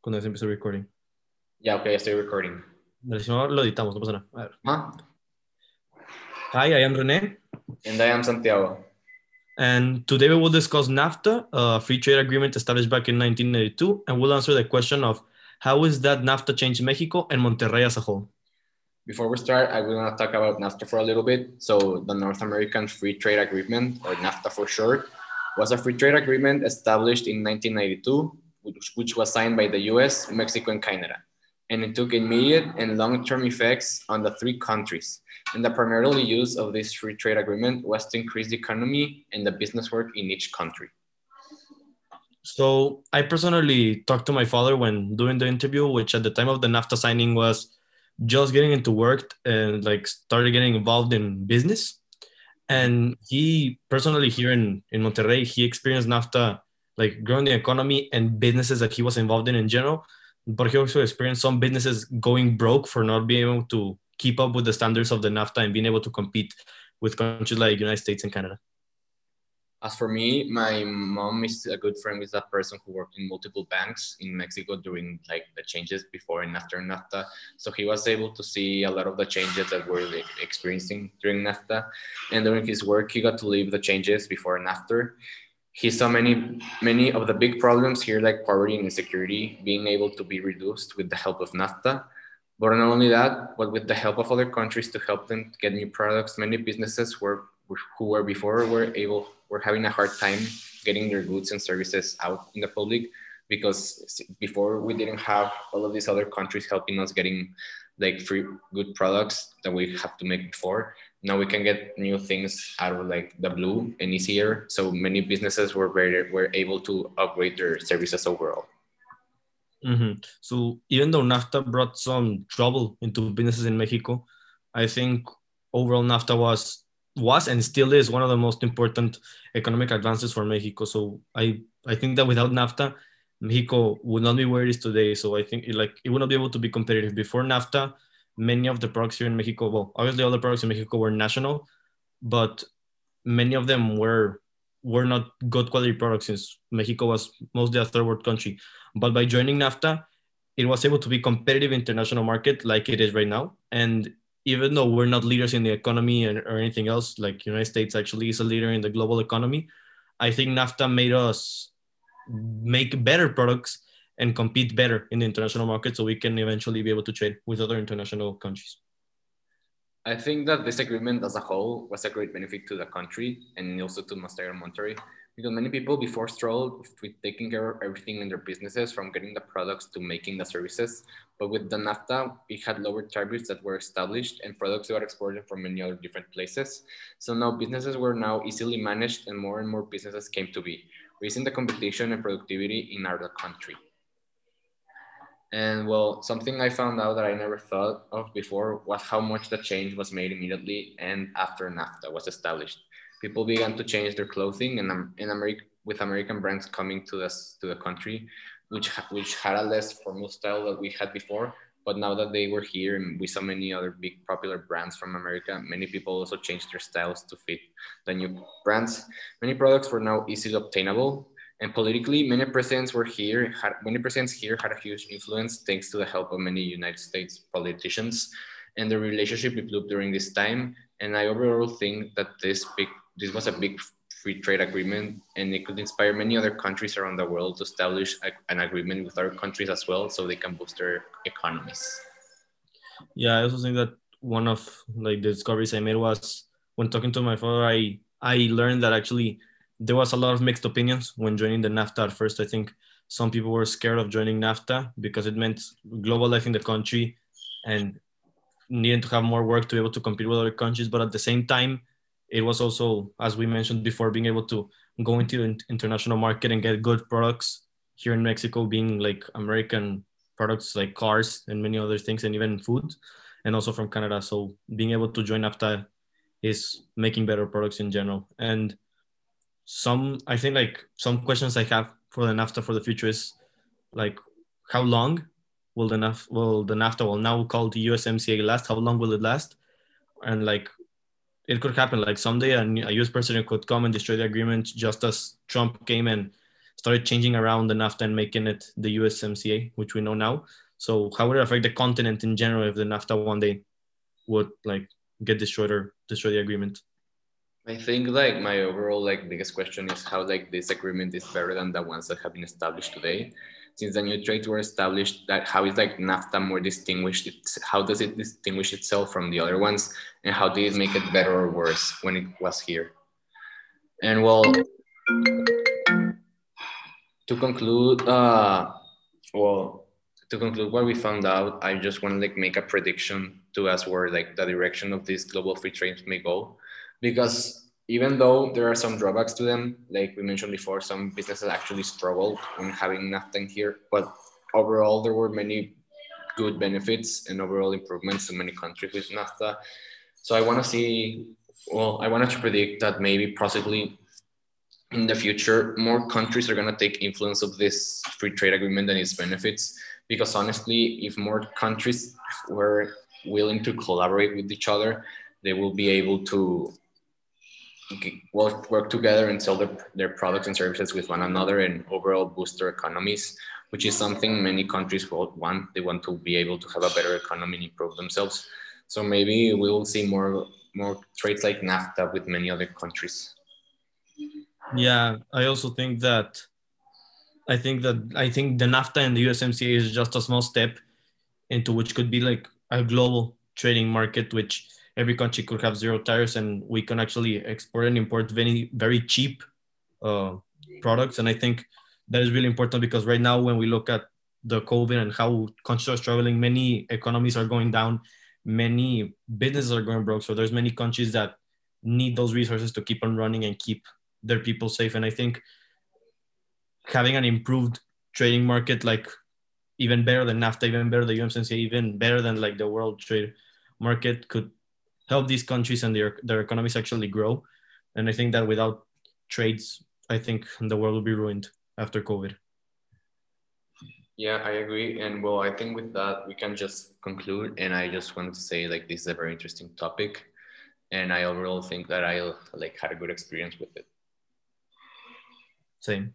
cuando se empiece recording. Ya, ok, estoy recording. Lo editamos, no pasa nada. A ver. Huh? Hi, I am Rene, And I am Santiago. and today we will discuss NAFTA, a free trade agreement established back in 1982, and we'll answer the question of how is that NAFTA changed Mexico and Monterrey as a whole. Before we start, I want to talk about NAFTA for a little bit. So, the North American Free Trade Agreement, or NAFTA for short, was a free trade agreement established in 1992, which, which was signed by the US, Mexico, and Canada. And it took immediate and long term effects on the three countries. And the primarily use of this free trade agreement was to increase the economy and the business work in each country. So I personally talked to my father when doing the interview, which at the time of the NAFTA signing was just getting into work and like started getting involved in business. And he personally here in, in Monterrey, he experienced NAFTA like growing the economy and businesses that he was involved in in general. But he also experienced some businesses going broke for not being able to keep up with the standards of the NAFTA and being able to compete with countries like United States and Canada. As for me, my mom is a good friend with that person who worked in multiple banks in Mexico during like the changes before and after NAFTA. So he was able to see a lot of the changes that we're experiencing during NAFTA. And during his work, he got to live the changes before and after. He saw many, many of the big problems here, like poverty and insecurity, being able to be reduced with the help of NAFTA. But not only that, but with the help of other countries to help them get new products, many businesses were who were before were able were having a hard time getting their goods and services out in the public because before we didn't have all of these other countries helping us getting like free good products that we have to make before now we can get new things out of like the blue and easier so many businesses were very were able to upgrade their services overall Mm-hmm. So even though NAFTA brought some trouble into businesses in Mexico, I think overall NAFTA was was and still is one of the most important economic advances for Mexico. So I I think that without NAFTA, Mexico would not be where it is today. So I think it, like it would not be able to be competitive. Before NAFTA, many of the products here in Mexico, well, obviously all the products in Mexico were national, but many of them were were not good quality products since Mexico was mostly a third world country. But by joining NAFTA, it was able to be competitive international market like it is right now. And even though we're not leaders in the economy or, or anything else, like United States actually is a leader in the global economy, I think NAFTA made us make better products and compete better in the international market so we can eventually be able to trade with other international countries. I think that this agreement as a whole was a great benefit to the country and also to and Monterrey because many people before struggled with taking care of everything in their businesses from getting the products to making the services. But with the NAFTA, it had lower tariffs that were established and products were exported from many other different places. So now businesses were now easily managed and more and more businesses came to be, raising the competition and productivity in our country. And well, something I found out that I never thought of before was how much the change was made immediately and after NAFTA was established. People began to change their clothing, and um, in America, with American brands coming to this to the country, which which had a less formal style that we had before. But now that they were here, and we saw many other big popular brands from America, many people also changed their styles to fit the new brands. Many products were now easily obtainable, and politically, many presidents were here. Had, many presidents here had a huge influence thanks to the help of many United States politicians and the relationship developed during this time. And I overall think that this big, this was a big free trade agreement, and it could inspire many other countries around the world to establish a, an agreement with other countries as well, so they can boost their economies. Yeah, I also think that one of like the discoveries I made was when talking to my father, I I learned that actually there was a lot of mixed opinions when joining the NAFTA at first. I think some people were scared of joining NAFTA because it meant globalizing the country and needing to have more work to be able to compete with other countries. But at the same time, it was also, as we mentioned before, being able to go into the international market and get good products here in Mexico, being like American products like cars and many other things, and even food, and also from Canada. So being able to join NAFTA is making better products in general. And some i think like some questions i have for the nafta for the future is like how long will the nafta will the nafta will now called the usmca last how long will it last and like it could happen like someday a, a us president could come and destroy the agreement just as trump came and started changing around the NAFTA and making it the USMCA, which we know now. So how would it affect the continent in general if the NAFTA one day would like get destroyed or destroy the agreement? I think like my overall like biggest question is how like this agreement is better than the ones that have been established today. Since the new trades were established, that how is like NAFTA more distinguished? It's, how does it distinguish itself from the other ones, and how did it make it better or worse when it was here? And well, to conclude, uh, well, to conclude what we found out, I just want to like make a prediction to us where like the direction of these global free trades may go, because even though there are some drawbacks to them, like we mentioned before, some businesses actually struggled when having NAFTA here, but overall there were many good benefits and overall improvements in many countries with NAFTA. So I want to see, well, I wanted to predict that maybe possibly in the future, more countries are going to take influence of this free trade agreement and its benefits because honestly, if more countries were willing to collaborate with each other, they will be able to work, work together and sell their, their products and services with one another and overall boost their economies, which is something many countries want. They want to be able to have a better economy and improve themselves. So maybe we will see more more trades like NAFTA with many other countries. Yeah, I also think that I think that I think the NAFTA and the USMCA is just a small step into which could be like a global trading market, which every country could have zero tariffs, and we can actually export and import very very cheap uh, products. And I think that is really important because right now, when we look at the COVID and how countries are struggling, many economies are going down, many businesses are going broke. So there's many countries that need those resources to keep on running and keep their people safe. And I think having an improved trading market, like even better than NAFTA, even better than USMCA, even better than like the world trade market, could help these countries and their their economies actually grow. And I think that without trades, I think the world will be ruined after COVID. Yeah, I agree. And well, I think with that we can just conclude. And I just wanted to say like this is a very interesting topic, and I overall think that I like had a good experience with it. Same.